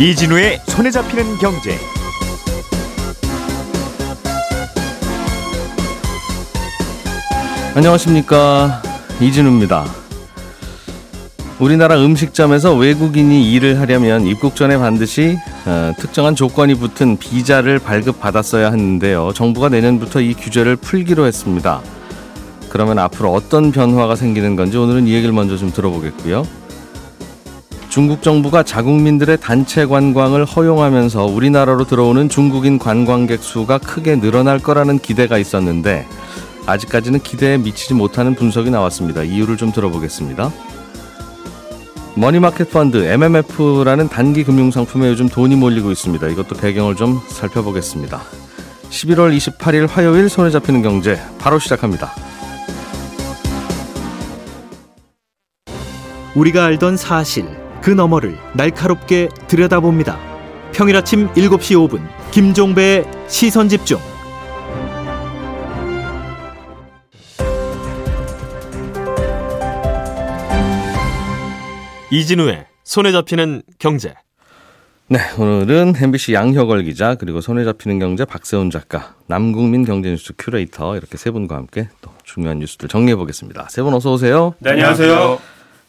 이진우의 손에 잡히는 경제. 안녕하십니까 이진우입니다. 우리나라 음식점에서 외국인이 일을 하려면 입국 전에 반드시 어, 특정한 조건이 붙은 비자를 발급받았어야 하는데요. 정부가 내년부터 이 규제를 풀기로 했습니다. 그러면 앞으로 어떤 변화가 생기는 건지 오늘은 이 얘기를 먼저 좀 들어보겠고요. 중국 정부가 자국민들의 단체 관광을 허용하면서 우리나라로 들어오는 중국인 관광객 수가 크게 늘어날 거라는 기대가 있었는데 아직까지는 기대에 미치지 못하는 분석이 나왔습니다. 이유를 좀 들어보겠습니다. 머니마켓 펀드 MMF라는 단기 금융 상품에 요즘 돈이 몰리고 있습니다. 이것도 배경을 좀 살펴보겠습니다. 11월 28일 화요일 손에 잡히는 경제 바로 시작합니다. 우리가 알던 사실 그 너머를 날카롭게 들여다봅니다. 평일 아침 7시 5분 김종배의 시선 집중. 이진우의 손에 잡히는 경제. 네, 오늘은 MBC 양효걸 기자 그리고 손에 잡히는 경제 박세훈 작가, 남궁민 경제뉴스 큐레이터 이렇게 세 분과 함께 또 중요한 뉴스들 정리해 보겠습니다. 세 분 어서 오세요. 네, 안녕하세요.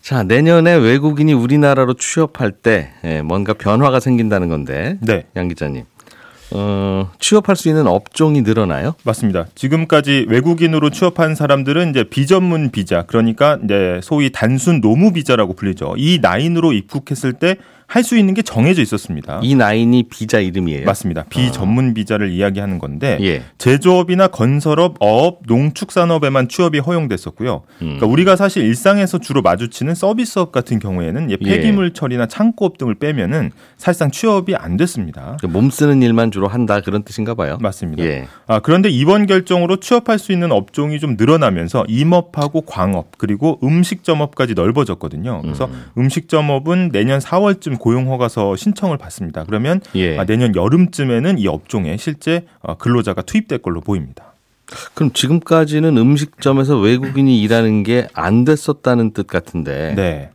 자, 내년에 외국인이 우리나라로 취업할 때 예, 뭔가 변화가 생긴다는 건데, 네. 양 기자님. 어, 취업할 수 있는 업종이 늘어나요? 맞습니다. 지금까지 외국인으로 취업한 사람들은 이제 비전문 비자, 그러니까 이제 소위 단순 노무 비자라고 불리죠. 이 라인으로 입국했을 때 할 수 있는 게 정해져 있었습니다. 이 나인이 비자 이름이에요. 맞습니다. 비전문 비자를 이야기하는 건데 예. 제조업이나 건설업, 어업, 농축산업에만 취업이 허용됐었고요. 음. 그러니까 우리가 사실 일상에서 주로 마주치는 서비스업 같은 경우에는 예, 폐기물 처리나 창고업 등을 빼면은 사실상 취업이 안 됐습니다. 몸 쓰는 일만 주로 한다 그런 뜻인가 봐요. 맞습니다. 예. 아, 그런데 이번 결정으로 취업할 수 있는 업종이 좀 늘어나면서 임업하고 광업 그리고 음식점업까지 넓어졌거든요. 그래서 음. 식점업은 내년 4월쯤 고용 허가서 신청을 받습니다. 그러면 예. 아, 내년 여름쯤에는 이 업종에 실제 어, 근로자가 투입될 걸로 보입니다. 그럼 지금까지는 음식점에서 외국인이 일하는 게 안 됐었다는 뜻 같은데. 네.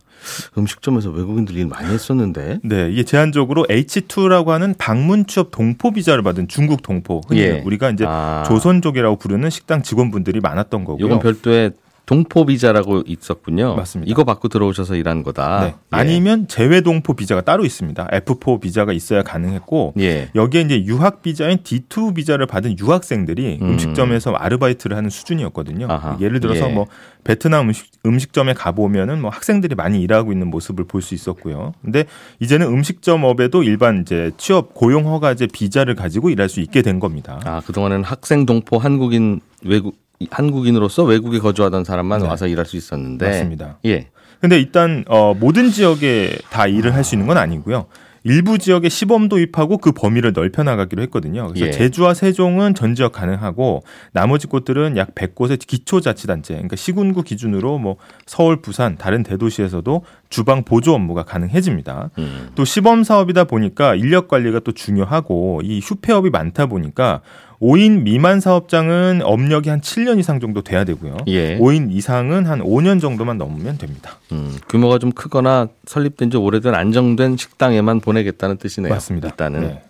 음식점에서 외국인들 일 많이 했었는데. 네, 이게 제한적으로 H2라고 하는 방문 취업 동포 비자를 받은 중국 동포. 흔히 예. 우리가 이제 아. 조선족이라고 부르는 식당 직원분들이 많았던 거고요. 이건 별도의 동포 비자라고 있었군요. 맞습니다. 이거 받고 들어오셔서 일한 거다. 네. 예. 아니면 재외 동포 비자가 따로 있습니다. F4 비자가 있어야 가능했고 예. 여기에 이제 유학 비자인 D2 비자를 받은 유학생들이 음. 음. 식점에서 아르바이트를 하는 수준이었거든요. 아하. 예를 들어서 예. 뭐 베트남 음식, 음식점에 가 보면은 뭐 학생들이 많이 일하고 있는 모습을 볼 수 있었고요. 근데 이제는 음식점업에도 일반 이제 취업 고용 허가제 비자를 가지고 일할 수 있게 된 겁니다. 아, 그동안은 학생 동포 한국인 외국 한국인으로서 외국에 거주하던 사람만 네. 와서 일할 수 있었는데. 맞습니다. 예. 근데 일단 어, 모든 지역에 다 일을 할 수 있는 건 아니고요. 일부 지역에 시범 도입하고 그 범위를 넓혀 나가기로 했거든요. 그래서 예. 제주와 세종은 전 지역 가능하고 나머지 곳들은 약 100곳의 기초자치단체, 그러니까 시군구 기준으로 뭐 서울, 부산, 다른 대도시에서도 주방 보조 업무가 가능해집니다. 음. 또 시범 사업이다 보니까 인력 관리가 또 중요하고 이 휴폐업이 많다 보니까 5인 미만 사업장은 업력이 한 7년 이상 정도 돼야 되고요. 예. 5인 이상은 한 5년 정도만 넘으면 됩니다. 음, 규모가 좀 크거나 설립된 지 오래된 안정된 식당에만 보내겠다는 뜻이네요. 맞습니다. 일단은. 네.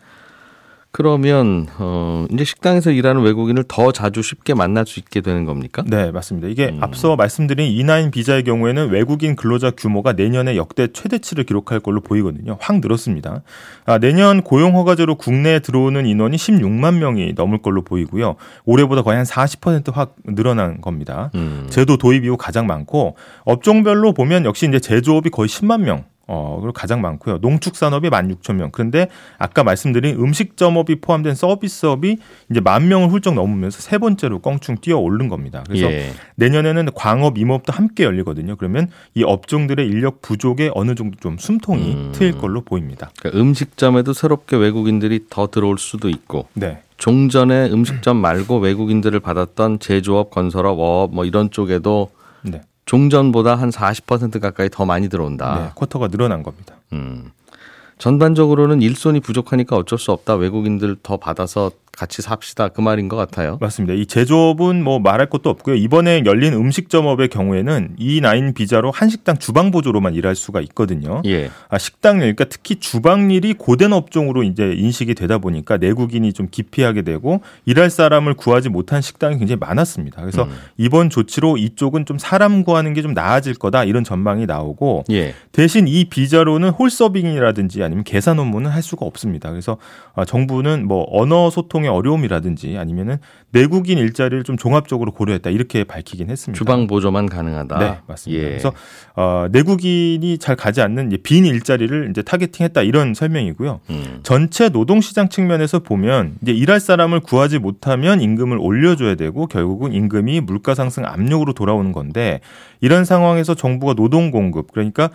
그러면 어 이제 식당에서 일하는 외국인을 더 자주 쉽게 만날 수 있게 되는 겁니까? 네, 맞습니다. 이게 음. 앞서 말씀드린 E9 비자의 경우에는 외국인 근로자 규모가 내년에 역대 최대치를 기록할 걸로 보이거든요. 확 늘었습니다. 아, 내년 고용 허가제로 국내에 들어오는 인원이 16만 명이 넘을 걸로 보이고요. 올해보다 거의 한 40%확 늘어난 겁니다. 음. 제도 도입 이후 가장 많고 업종별로 보면 역시 이제 제조업이 거의 10만 명. 어, 그리고 가장 많고요. 농축산업이 16,000명. 그런데 아까 말씀드린 음식점업이 포함된 서비스업이 이제 만 명을 훌쩍 넘으면서 세 번째로 껑충 뛰어 오른 겁니다. 그래서 예. 내년에는 광업, 임업도 함께 열리거든요. 그러면 이 업종들의 인력 부족에 어느 정도 좀 숨통이 음. 트일 걸로 보입니다. 그러니까 음식점에도 새롭게 외국인들이 더 들어올 수도 있고 네. 종전에 음식점 말고 외국인들을 받았던 제조업, 건설업, 어업 뭐 이런 쪽에도 네. 종전보다 한 40% 가까이 더 많이 들어온다. 네. 쿼터가 늘어난 겁니다. 음. 전반적으로는 일손이 부족하니까 어쩔 수 없다. 외국인들 더 받아서 같이 삽시다 그 말인 것 같아요. 맞습니다. 이 제조업은 뭐 말할 것도 없고요. 이번에 열린 음식점업의 경우에는 이 나인 비자로 한 식당 주방 보조로만 일할 수가 있거든요. 예. 아, 식당 일, 그러니까 특히 주방 일이 고된 업종으로 이제 인식이 되다 보니까 내국인이 좀 기피하게 되고 일할 사람을 구하지 못한 식당이 굉장히 많았습니다. 그래서 음. 이번 조치로 이쪽은 좀 사람 구하는 게 좀 나아질 거다 이런 전망이 나오고 예. 대신 이 비자로는 홀 서빙이라든지 아니면 계산 업무는 할 수가 없습니다. 그래서 아, 정부는 뭐 언어 소통 의 어려움이라든지 아니면은 내국인 일자리를 좀 종합적으로 고려했다 이렇게 밝히긴 했습니다. 주방 보조만 가능하다. 네, 맞습니다. 예. 그래서 어, 내국인이 잘 가지 않는 이제 빈 일자리를 이제 타겟팅했다 이런 설명이고요. 음. 전체 노동 시장 측면에서 보면 이제 일할 사람을 구하지 못하면 임금을 올려줘야 되고 결국은 임금이 물가 상승 압력으로 돌아오는 건데 이런 상황에서 정부가 노동 공급 그러니까 아,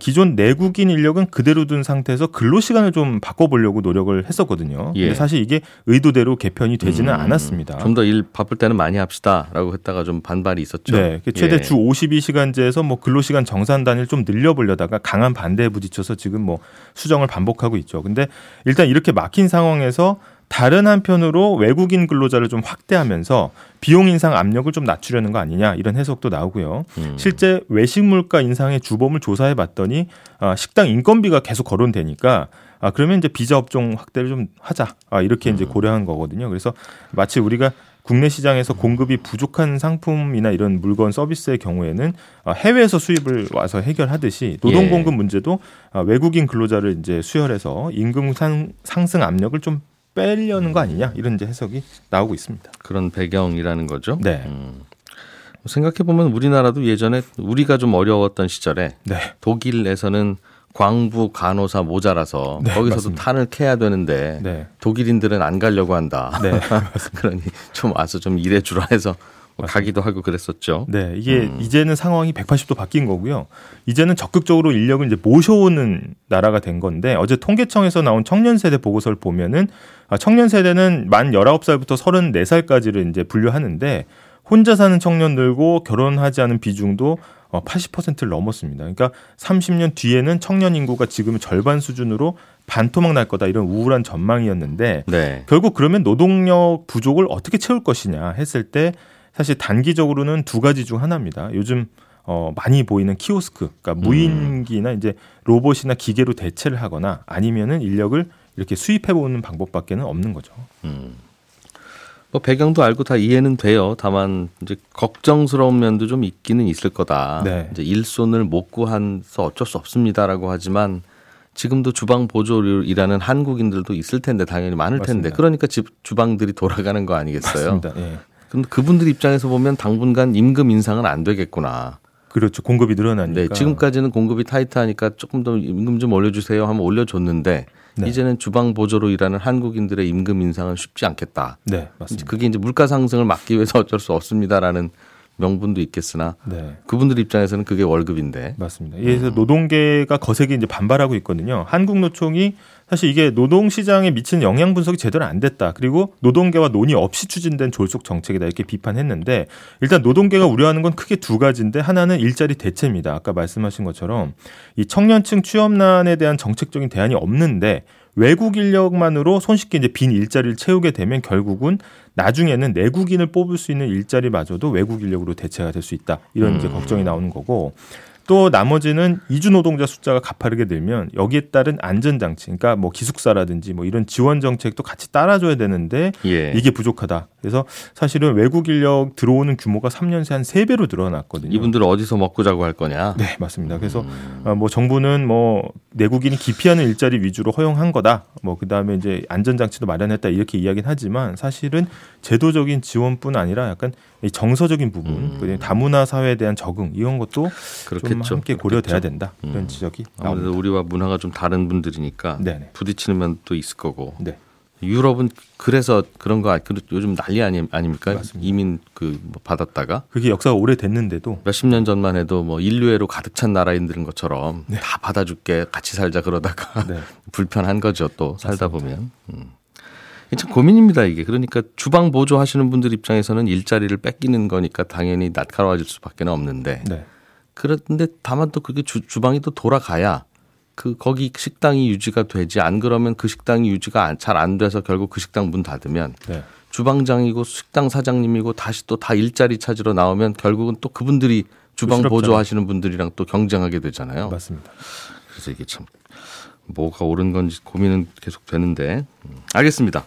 기존 내국인 인력은 그대로 둔 상태에서 근로 시간을 좀 바꿔보려고 노력을 했었거든요. 예. 근데 사실 이게 의도대로 개편이 되지는 않았습니다. 좀 더 일 바쁠 때는 많이 합시다라고 했다가 좀 반발이 있었죠. 네, 그 최대 예. 주 52시간제에서 뭐 근로 시간 정산 단위를 좀 늘려보려다가 강한 반대에 부딪혀서 지금 뭐 수정을 반복하고 있죠. 근데 일단 이렇게 막힌 상황에서 다른 한편으로 외국인 근로자를 좀 확대하면서 비용 인상 압력을 좀 낮추려는 거 아니냐 이런 해석도 나오고요. 음. 실제 외식 물가 인상의 주범을 조사해 봤더니 아, 식당 인건비가 계속 거론되니까 아 그러면 이제 비자 업종 확대를 좀 하자 아 이렇게 음. 이제 고려한 거거든요. 그래서 마치 우리가 국내 시장에서 공급이 부족한 상품이나 이런 물건 서비스의 경우에는 아, 해외에서 수입을 와서 해결하듯이 노동 예. 공급 문제도 아, 외국인 근로자를 이제 수혈해서 임금 상, 상승 압력을 좀 빼려는 거 아니냐 이런 이제 해석이 나오고 있습니다. 그런 배경이라는 거죠. 네. 음. 생각해 보면 우리나라도 예전에 우리가 좀 어려웠던 시절에 네. 독일에서는 광부 간호사 모자라서 네, 거기서도 맞습니다. 탄을 캐야 되는데 네. 독일인들은 안 가려고 한다. 네. 그러니 좀 와서 좀 일해 주라 해서 뭐 가기도 하고 그랬었죠. 네, 이게 음. 이제는 상황이 180도 바뀐 거고요. 이제는 적극적으로 인력을 이제 모셔오는 나라가 된 건데 어제 통계청에서 나온 청년 세대 보고서를 보면은 아, 청년 세대는 만 19살부터 34살까지를 이제 분류하는데 혼자 사는 청년 늘고 결혼하지 않은 비중도 어, 80%를 넘었습니다. 그러니까 30년 뒤에는 청년 인구가 지금 절반 수준으로 반토막 날 거다 이런 우울한 전망이었는데 네. 결국 그러면 노동력 부족을 어떻게 채울 것이냐 했을 때 사실 단기적으로는 두 가지 중 하나입니다. 요즘 어, 많이 보이는 키오스크, 그러니까 무인기나 이제 로봇이나 기계로 대체를 하거나 아니면은 인력을 이렇게 수입해 보는 방법밖에는 없는 거죠. 음. 뭐 배경도 알고 다 이해는 돼요. 다만 이제 걱정스러운 면도 좀 있기는 있을 거다. 네. 이제 일손을 못 구해서 어쩔 수 없습니다라고 하지만 지금도 주방 보조를 일하는 한국인들도 있을 텐데 당연히 많을 텐데 맞습니다. 그러니까 집 주방들이 돌아가는 거 아니겠어요? 맞습니다. 예. 근데 그분들 입장에서 보면 당분간 임금 인상은 안 되겠구나. 그렇죠. 공급이 늘어나니까. 네, 지금까지는 공급이 타이트하니까 조금 더 임금 좀 올려주세요 하면 올려줬는데 네. 이제는 주방 보조로 일하는 한국인들의 임금 인상은 쉽지 않겠다. 네, 맞습니다. 그게 이제 물가 상승을 막기 위해서 어쩔 수 없습니다라는 명분도 있겠으나 네. 그분들 입장에서는 그게 월급인데. 맞습니다. 그래서 노동계가 거세게 이제 반발하고 있거든요. 한국노총이 사실 이게 노동 시장에 미치는 영향 분석이 제대로 안 됐다. 그리고 노동계와 논의 없이 추진된 졸속 정책이다 이렇게 비판했는데 일단 노동계가 우려하는 건 크게 두 가지인데 하나는 일자리 대체입니다. 아까 말씀하신 것처럼 이 청년층 취업난에 대한 정책적인 대안이 없는데 외국 인력만으로 손쉽게 이제 빈 일자리를 채우게 되면 결국은 나중에는 내국인을 뽑을 수 있는 일자리마저도 외국 인력으로 대체가 될 수 있다. 이런 이제 걱정이 나오는 거고 또 나머지는 이주 노동자 숫자가 가파르게 늘면 여기에 따른 안전 장치, 그러니까 뭐 기숙사라든지 뭐 이런 지원 정책도 같이 따라줘야 되는데 예. 이게 부족하다. 그래서 사실은 외국 인력 들어오는 규모가 3년 새 한 3배로 늘어났거든요. 이분들은 어디서 먹고 자고 할 거냐? 네, 맞습니다. 그래서 음. 어, 뭐 정부는 뭐 내국인이 기피하는 일자리 위주로 허용한 거다. 뭐 그다음에 이제 안전 장치도 마련했다 이렇게 이야기는 하지만 사실은 제도적인 지원뿐 아니라 약간 이 정서적인 부분, 그리고 다문화 사회에 대한 적응 이런 것도 좀 음. 그렇겠죠. 함께 고려돼야. 된다. 이런 음. 지적이 아무래도 나옵니다. 우리와 문화가 좀 다른 분들이니까. 부딪히는 면도 있을 거고. 네. 유럽은 그래서 그런 거 아- 그- 요즘 난리 아니, 아닙니까? 맞습니다. 이민 그뭐 받았다가 그게 역사가 오래됐는데도 몇십 년 전만 해도 뭐 인류애로 가득 찬 나라인들인 것처럼 네. 다 받아줄게 같이 살자 그러다가 네. 불편한 거죠 또 살다 보면 음. 참 고민입니다 이게 그러니까 주방 보조 하시는 분들 입장에서는 일자리를 뺏기는 거니까 당연히 날카로워질 수밖에 없는데 네. 그런데 다만 또 그게 주, 주방이 또 돌아가야 그 거기 식당이 유지가 되지 안 그러면 그 식당이 유지가 잘 안 돼서 결국 그 식당 문 닫으면 네. 주방장이고 식당 사장님이고 다시 또 다 일자리 찾으러 나오면 결국은 또 그분들이 주방 부끄럽잖아요. 보조하시는 분들이랑 또 경쟁하게 되잖아요. 맞습니다. 그래서 이게 참 뭐가 옳은 건지 고민은 계속 되는데 음, 알겠습니다.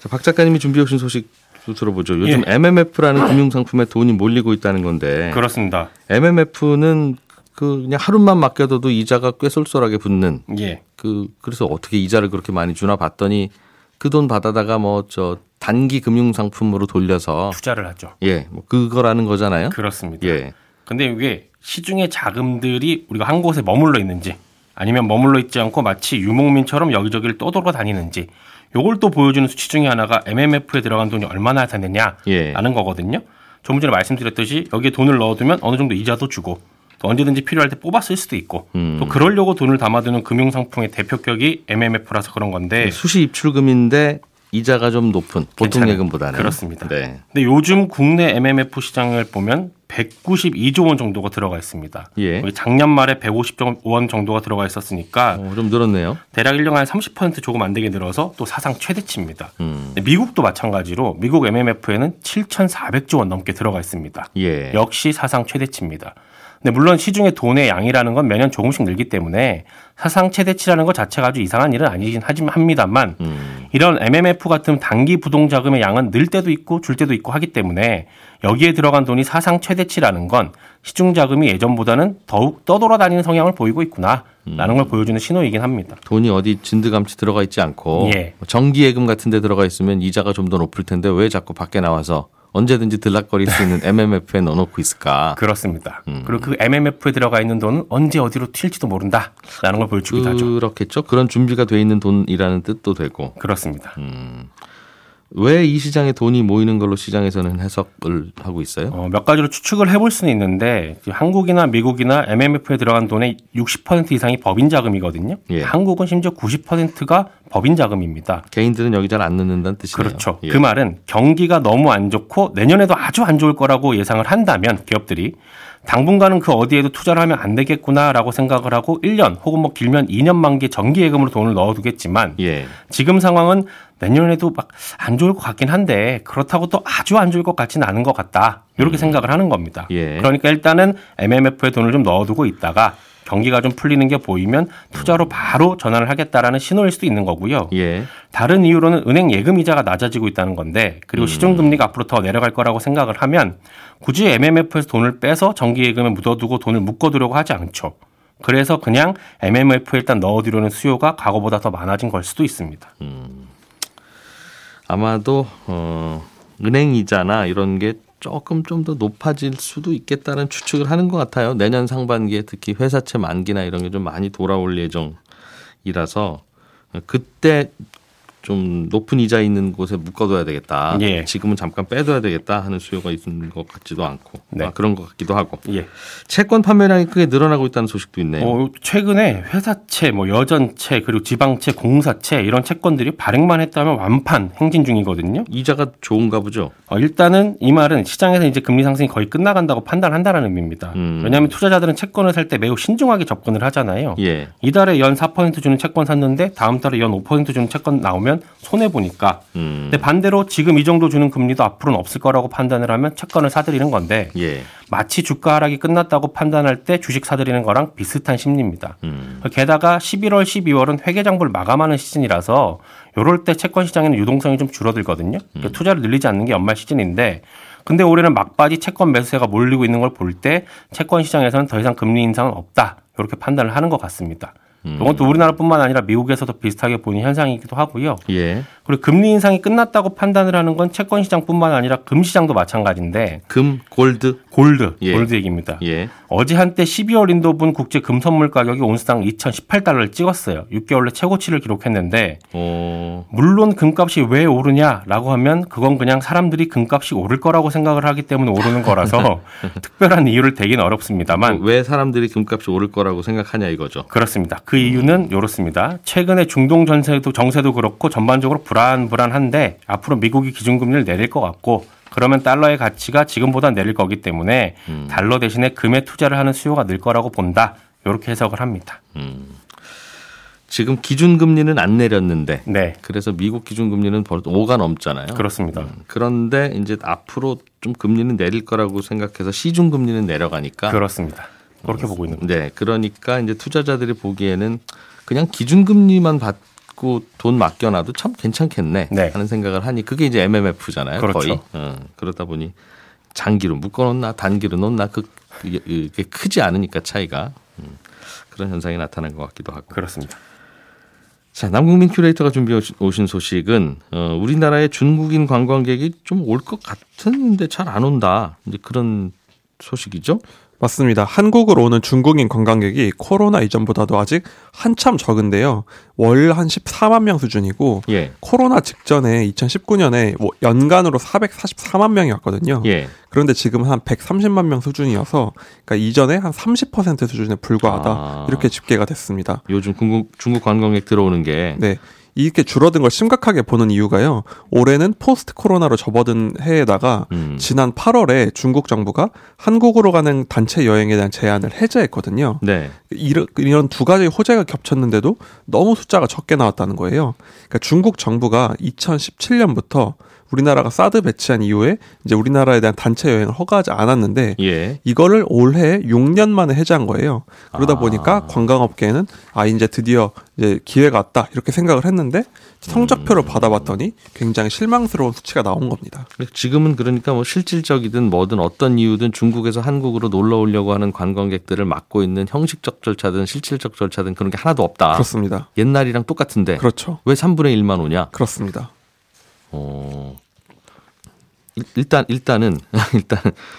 자, 박 작가님이 준비해 오신 소식 도 들어보죠. 요즘 예. MMF라는 금융상품에 돈이 몰리고 있다는 건데 그렇습니다. MMF는 그 그냥 하루만 맡겨둬도 이자가 꽤 쏠쏠하게 붙는 예. 그 그래서 어떻게 이자를 그렇게 많이 주나 봤더니 그 돈 받아다가 뭐 저 단기 금융 상품으로 돌려서 투자를 하죠. 예, 뭐 그거라는 거잖아요. 그렇습니다. 예. 근데 이게 시중의 자금들이 우리가 한 곳에 머물러 있는지 아니면 머물러 있지 않고 마치 유목민처럼 여기저기를 떠돌아다니는지 요걸 또 보여주는 수치 중에 하나가 MMF에 들어간 돈이 얼마나 되느냐라는 예. 거거든요. 조금 전에 말씀드렸듯이 여기에 돈을 넣어두면 어느 정도 이자도 주고 또 언제든지 필요할 때 뽑아 쓸 수도 있고 음. 또 그러려고 돈을 담아두는 금융상품의 대표격이 MMF라서 그런 건데 수시 입출금인데 이자가 좀 높은 보통. 예금보다는 그렇습니다. 네. 근데 요즘 국내 MMF 시장을 보면 192조 원 정도가 들어가 있습니다. 예. 작년 말에 150조 원 정도가 들어가 있었으니까 어, 좀 늘었네요. 대략 1년 한30% 조금 안 되게 늘어서 또 사상 최대치입니다. 음. 미국도 마찬가지로 미국 MMF에는 7,400조 원 넘게 들어가 있습니다. 예. 역시 사상 최대치입니다. 근데 물론 시중의 돈의 양이라는 건 매년 조금씩 늘기 때문에 사상 최대치라는 것 자체가 아주 이상한 일은 아니긴 하지만 합니다만 음. 이런 MMF 같은 단기 부동 자금의 양은 늘 때도 있고 줄 때도 있고 하기 때문에 여기에 들어간 돈이 사상 최대치라는 건 시중 자금이 예전보다는 더욱 떠돌아다니는 성향을 보이고 있구나라는 걸 보여주는 신호이긴 합니다. 돈이 어디 진드감치 들어가 있지 않고 예. 뭐 정기예금 같은 데 들어가 있으면 이자가 좀 더 높을 텐데 왜 자꾸 밖에 나와서 언제든지 들락거릴 수 있는 MMF에 넣어놓고 있을까? 그렇습니다. 그리고 그 MMF에 들어가 있는 돈은 언제 어디로 튈지도 모른다라는 걸 보여주기도 하죠. 그렇겠죠. 그런 준비가 돼 있는 돈이라는 뜻도 되고 그렇습니다. 왜 이 시장에 돈이 모이는 걸로 시장에서는 해석을 하고 있어요? 어, 몇 가지로 추측을 해볼 수는 있는데 한국이나 미국이나 MMF에 들어간 돈의 60% 이상이 법인 자금이거든요. 예. 한국은 심지어 90%가 법인 자금입니다. 개인들은 여기 잘 안 넣는다는 뜻이네요. 그렇죠. 예. 그 말은 경기가 너무 안 좋고 내년에도 아주 안 좋을 거라고 예상을 한다면 기업들이 당분간은 그 어디에도 투자를 하면 안 되겠구나라고 생각을 하고 1년 혹은 뭐 길면 2년 만기 정기 예금으로 돈을 넣어두겠지만 예. 지금 상황은 내년에도 막 안 좋을 것 같긴 한데 그렇다고 또 아주 안 좋을 것 같지는 않은 것 같다. 이렇게 생각을 하는 겁니다. 음. 예. 그러니까 일단은 MMF에 돈을 좀 넣어두고 있다가 경기가 좀 풀리는 게 보이면 투자로 바로 전환을 하겠다라는 신호일 수도 있는 거고요. 예. 다른 이유로는 은행 예금 이자가 낮아지고 있다는 건데 음. 그리고 시중 금리가 앞으로 더 내려갈 거라고 생각을 하면 굳이 MMF에서 돈을 빼서 정기 예금에 묻어두고 돈을 묶어두려고 하지 않죠. 그래서 그냥 MMF에 일단 넣어두려는 수요가 과거보다 더 많아진 걸 수도 있습니다. 아마도 어, 은행 이자나 이런 게 조금 좀 더 높아질 수도 있겠다는 추측을 하는 것 같아요. 내년 상반기에 특히 회사채 만기나 이런 게 좀 많이 돌아올 예정이라서 그때 좀 높은 이자 있는 곳에 묶어둬야 되겠다. 예. 지금은 잠깐 빼둬야 되겠다 하는 수요가 있는 것 같지도 않고 네. 아, 그런 것 같기도 하고 예. 채권 판매량이 크게 늘어나고 있다는 소식도 있네요. 어, 최근에 회사채, 뭐 여전채, 그리고 지방채, 공사채 이런 채권들이 발행만 했다면 완판 행진 중이거든요. 이자가 좋은가 보죠. 어, 일단은 이 말은 시장에서 이제 금리 상승이 거의 끝나간다고 판단한다는 의미입니다. 음. 왜냐하면 투자자들은 채권을 살 때 매우 신중하게 접근을 하잖아요. 예. 이달에 연 4% 주는 채권 샀는데 다음 달에 연 5% 주는 채권 나오면 손해 보니까. 음. 근데 반대로 지금 이 정도 주는 금리도 앞으로는 없을 거라고 판단을 하면 채권을 사들이는 건데 예. 마치 주가 하락이 끝났다고 판단할 때 주식 사들이는 거랑 비슷한 심리입니다. 음. 게다가 11월, 12월은 회계 장부를 마감하는 시즌이라서 요럴 때 채권 시장에는 유동성이 좀 줄어들거든요. 그러니까 음. 투자를 늘리지 않는 게 연말 시즌인데 근데 올해는 막바지 채권 매수세가 몰리고 있는 걸 볼 때 채권 시장에서는 더 이상 금리 인상은 없다. 이렇게 판단을 하는 것 같습니다. 음. 이건 또 우리나라뿐만 아니라 미국에서도 비슷하게 보이는 현상이기도 하고요. 예. 그리고 금리 인상이 끝났다고 판단을 하는 건 채권 시장뿐만 아니라 금 시장도 마찬가지인데 금, 골드. 골드, 예. 골드 얘기입니다. 예. 어제 한때 12월 인도분 국제 금 선물 가격이 온스당 2,018달러를 찍었어요. 6개월 내 최고치를 기록했는데 어, 물론 금값이 왜 오르냐라고 하면 그건 그냥 사람들이 금값이 오를 거라고 생각을 하기 때문에 오르는 거라서 특별한 이유를 대기는 어렵습니다만 왜 사람들이 금값이 오를 거라고 생각하냐 이거죠. 그렇습니다. 그 이유는 이렇습니다. 최근에 중동 전세도 정세도 그렇고 전반적으로 불안불안한데 앞으로 미국이 기준금리를 내릴 것 같고 그러면 달러의 가치가 지금보다 내릴 거기 때문에 달러 대신에 금에 투자를 하는 수요가 늘 거라고 본다. 이렇게 해석을 합니다. 지금 기준금리는 안 내렸는데 네, 그래서 미국 기준금리는 벌써 5가 넘잖아요. 그렇습니다. 그런데 이제 앞으로 좀 금리는 내릴 거라고 생각해서 시중금리는 내려가니까 그렇습니다. 그렇게 보고 있는 거죠. 네, 그러니까 이제 투자자들이 보기에는 그냥 기준금리만 받 고돈 맡겨놔도 참 괜찮겠네 네. 하는 생각을 하니 그게 이제 MMF잖아요. 그렇죠. 거의 어, 그러다 보니 장기로 묶어놓나 단기로 놓나 그 그게 크지 않으니까 차이가 음, 그런 현상이 나타난 것 같기도 하고. 그렇습니다. 자, 남국민 큐레이터가 준비해 오신 소식은 어, 우리나라의 중국인 관광객이 좀 올 것 같은데 잘 안 온다. 이제 그런 소식이죠. 맞습니다. 한국으로 오는 중국인 관광객이 코로나 이전보다도 아직 한참 적은데요. 월 한 14만 명 수준이고 예. 코로나 직전에 2019년에 뭐 연간으로 444만 명이 왔거든요. 예. 그런데 지금 한 130만 명 수준이어서 그러니까 이전에 한 30% 수준에 불과하다. 아. 이렇게 집계가 됐습니다. 요즘 중국 중국 관광객 들어오는 게 네. 이렇게 줄어든 걸 심각하게 보는 이유가요. 올해는 포스트 코로나로 접어든 해에다가 음. 지난 8월에 중국 정부가 한국으로 가는 단체 여행에 대한 제한을 해제했거든요. 네. 이런, 이런 두 가지 호재가 겹쳤는데도 너무 숫자가 적게 나왔다는 거예요. 그러니까 중국 정부가 2017년부터 우리나라가 사드 배치한 이후에 이제 우리나라에 대한 단체 여행을 허가하지 않았는데 예. 이거를 올해 6년 만에 해제한 거예요. 그러다 아. 보니까 관광업계는 아 이제 드디어 이제 기회가 왔다 이렇게 생각을 했는데 성적표를 받아봤더니 굉장히 실망스러운 수치가 나온 겁니다. 지금은 그러니까 뭐 실질적이든 뭐든 어떤 이유든 중국에서 한국으로 놀러 오려고 하는 관광객들을 막고 있는 형식적 절차든 실질적 절차든 그런 게 하나도 없다. 그렇습니다. 옛날이랑 똑같은데 그렇죠. 왜 3분의 1만 오냐? 그렇습니다. 어. 일- 일단 일단은 일단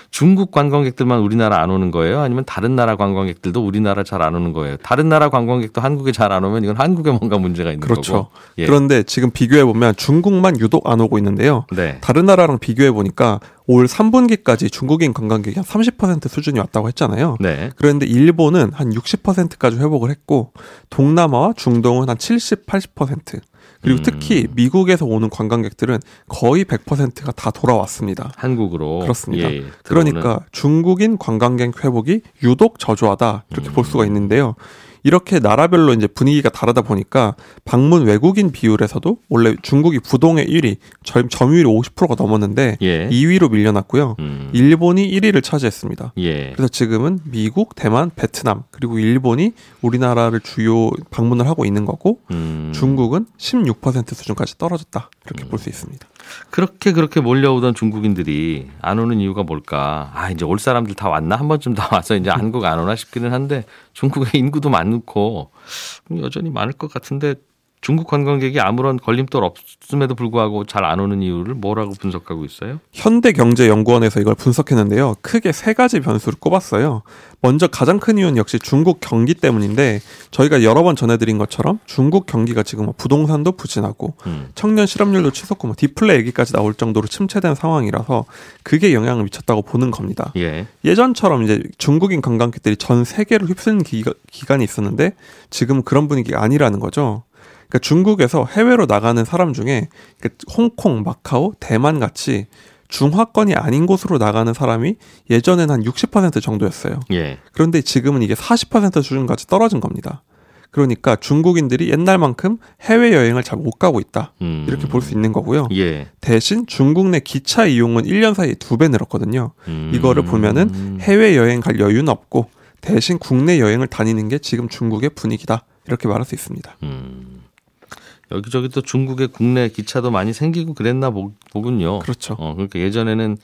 중국 관광객들만 우리나라 안 오는 거예요? 아니면 다른 나라 관광객들도 우리나라 잘 안 오는 거예요? 다른 나라 관광객도 한국에 잘 안 오면 이건 한국에 뭔가 문제가 있는 그렇죠. 거고. 예. 그런데 지금 비교해 보면 중국만 유독 안 오고 있는데요. 네. 다른 나라랑 비교해 보니까 올 3분기까지 중국인 관광객이 한 30% 수준이 왔다고 했잖아요. 네. 그런데 일본은 한 60%까지 회복을 했고 동남아와 중동은 한 70, 80% 그리고 음. 특히 미국에서 오는 관광객들은 거의 100%가 다 돌아왔습니다. 한국으로 그렇습니다. 예. 그러니까 중국인 관광객 회복이 유독 저조하다 이렇게 볼 음. 수가 있는데요. 이렇게 나라별로 이제 분위기가 다르다 보니까 방문 외국인 비율에서도 원래 중국이 부동의 1위, 점, 점유율이 50%가 넘었는데 예. 2위로 밀려났고요. 음. 일본이 1위를 차지했습니다. 예. 그래서 지금은 미국, 대만, 베트남 그리고 일본이 우리나라를 주요 방문을 하고 있는 거고 음. 중국은 16% 수준까지 떨어졌다 이렇게 볼 수 있습니다. 그렇게 그렇게 몰려오던 중국인들이 안 오는 이유가 뭘까? 아 이제 올 사람들 다 왔나 한 번쯤 다 와서 이제 한국 안 오나 싶기는 한데 중국의 인구도 많고 여전히 많을 것 같은데 중국 관광객이 아무런 걸림돌 없음에도 불구하고 잘 안 오는 이유를 뭐라고 분석하고 있어요? 현대경제연구원에서 이걸 분석했는데요. 크게 세 가지 변수를 꼽았어요. 먼저 가장 큰 이유는 역시 중국 경기 때문인데 저희가 여러 번 전해드린 것처럼 중국 경기가 지금 뭐 부동산도 부진하고 음. 청년 실업률도 치솟고 뭐 디플레 얘기까지 나올 정도로 침체된 상황이라서 그게 영향을 미쳤다고 보는 겁니다. 예. 예전처럼 이제 중국인 관광객들이 전 세계를 휩쓰는 기간이 있었는데 지금 그런 분위기가 아니라는 거죠. 그러니까 중국에서 해외로 나가는 사람 중에 그러니까 홍콩, 마카오, 대만 같이 중화권이 아닌 곳으로 나가는 사람이 예전엔 한 60% 정도였어요. 예. 그런데 지금은 이게 40% 수준까지 떨어진 겁니다. 그러니까 중국인들이 옛날만큼 해외 여행을 잘 못 가고 있다. 음. 이렇게 볼 수 있는 거고요. 예. 대신 중국 내 기차 이용은 1년 사이에 두 배 늘었거든요. 음. 이거를 보면은 해외 여행 갈 여유는 없고 대신 국내 여행을 다니는 게 지금 중국의 분위기다. 이렇게 말할 수 있습니다. 음. 여기저기 또 중국의 국내 기차도 많이 생기고 그랬나 보, 보군요. 그렇죠. 어, 그러니까 예전에는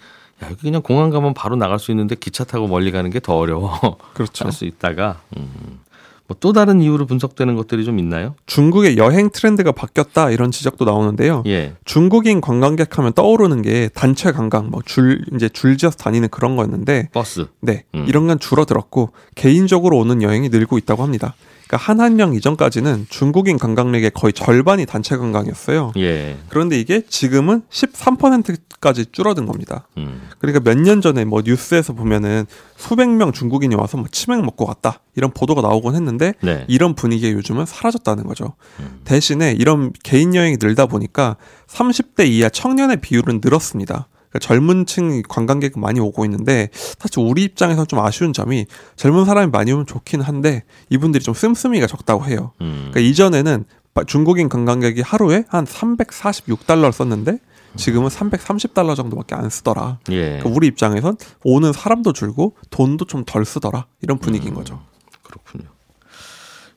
야, 여기 그냥 공항 가면 바로 나갈 수 있는데 기차 타고 멀리 가는 게 더 어려워. 그렇죠. 할 수 있다가 음. 뭐또 다른 이유로 분석되는 것들이 좀 있나요? 중국의 여행 트렌드가 바뀌었다 이런 지적도 나오는데요. 예. 중국인 관광객 하면 떠오르는 게 단체 관광, 뭐 줄 이제 줄지어서 다니는 그런 거였는데, 버스. 네 음. 이런 건 줄어들었고 개인적으로 오는 여행이 늘고 있다고 합니다. 그러니까 한한령 이전까지는 중국인 관광객의 거의 절반이 단체 관광이었어요. 예. 그런데 이게 지금은 13%까지 줄어든 겁니다. 음. 그러니까 몇 년 전에 뭐 뉴스에서 보면은 수백 명 중국인이 와서 뭐 치맥 먹고 갔다 이런 보도가 나오곤 했는데 네. 이런 분위기가 요즘은 사라졌다는 거죠. 음. 대신에 이런 개인 여행이 늘다 보니까 30대 이하 청년의 비율은 늘었습니다. 그러니까 젊은 층 관광객 많이 오고 있는데 사실 우리 입장에서 좀 아쉬운 점이 젊은 사람이 많이 오면 좋긴 한데 이분들이 좀 씀씀이가 적다고 해요. 음. 그러니까 이전에는 바- 중국인 관광객이 하루에 한 346달러를 썼는데 지금은 330달러 정도밖에 안 쓰더라. 예. 그러니까 우리 입장에선 오는 사람도 줄고 돈도 좀 덜 쓰더라. 이런 분위기인 거죠. 그렇군요.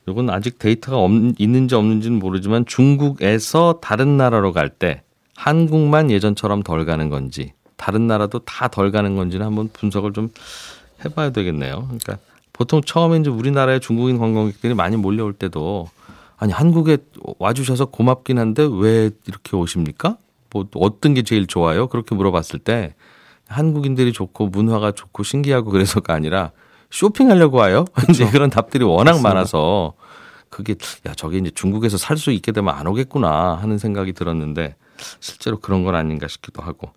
이건 아직 데이터가 없, 있는지 없는지는 모르지만 중국에서 다른 나라로 갈 때 한국만 예전처럼 덜 가는 건지 다른 나라도 다 덜 가는 건지는 한번 분석을 좀 해봐야 되겠네요. 그러니까 보통 처음에 이제 우리나라에 중국인 관광객들이 많이 몰려올 때도 아니 한국에 와주셔서 고맙긴 한데 왜 이렇게 오십니까? 뭐 어떤 게 제일 좋아요? 그렇게 물어봤을 때 한국인들이 좋고 문화가 좋고 신기하고 그래서가 아니라 쇼핑하려고 와요. 이제 그런 답들이 워낙 맞습니다. 많아서 그게 야 저게 이제 중국에서 살 수 있게 되면 안 오겠구나 하는 생각이 들었는데 실제로 그런 건 아닌가 싶기도 하고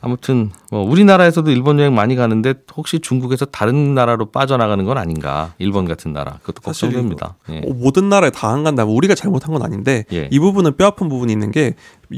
아무튼 뭐 우리나라에서도 일본 여행 많이 가는데 혹시 중국에서 다른 나라로 빠져나가는 건 아닌가 일본 같은 나라 그것도 걱정됩니다. 예. 어, 모든 나라에 다 안 간다면 우리가 잘못한 건 아닌데 예. 이 부분은 뼈아픈 부분이 있는 게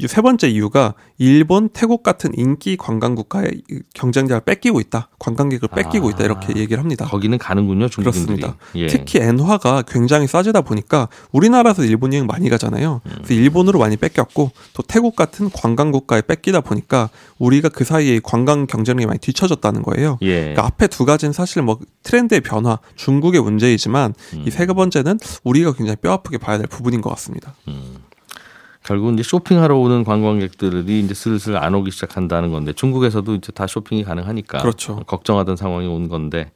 세 번째 이유가 일본, 태국 같은 인기 관광 국가의 이 경쟁자를 뺏기고 있다. 관광객을 뺏기고 아. 있다. 이렇게 얘기를 합니다. 거기는 가는군요 중국인들이. 그렇습니다. 예. 특히 엔화가 굉장히 싸지다 보니까 우리나라에서 일본 여행 많이 가잖아요. 음. 그래서 일본으로 많이 뺏겼고 또 태국 같은 관광 국가에 뺏기다 보니까 우리가 그 사이에 관광 경쟁력이 많이 뒤처졌다는 거예요. 예. 그러니까 앞에 두 가지는 사실 뭐 트렌드의 변화, 중국의 문제이지만 음. 이세 번째는 우리가 굉장히 뼈아프게 봐야 될 부분인 것 같습니다. 결국 이제 쇼핑하러 오는 관광객들이 이제 슬슬 안 오기 시작한다는 건데 중국에서도 이제 다 쇼핑이 가능하니까 그렇죠. 걱정하던 상황이 온 건데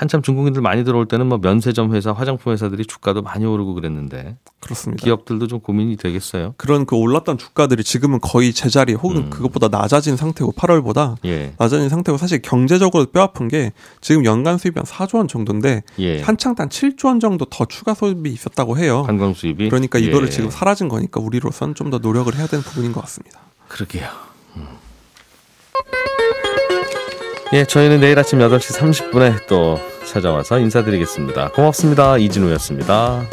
한참 중국인들 많이 들어올 때는 뭐 면세점 회사, 화장품 회사들이 주가도 많이 오르고 그랬는데 그렇습니다. 기업들도 좀 고민이 되겠어요. 그런 그 올랐던 주가들이 지금은 거의 제자리 혹은 음. 그것보다 낮아진 상태고 8월보다 예. 낮아진 상태고 사실 경제적으로 뼈 아픈 게 지금 연간 수입이 한 4조 원 정도인데 예. 한창 단 7조 원 정도 더 추가 소입이 있었다고 해요. 관광 수입이 그러니까 이거를 예. 지금 사라진 거니까 우리로선 좀 더 노력을 해야 되는 부분인 것 같습니다. 그러게요. 음. 예, 저희는 내일 아침 8시 30분에 또 찾아와서 인사드리겠습니다. 고맙습니다. 이진우였습니다.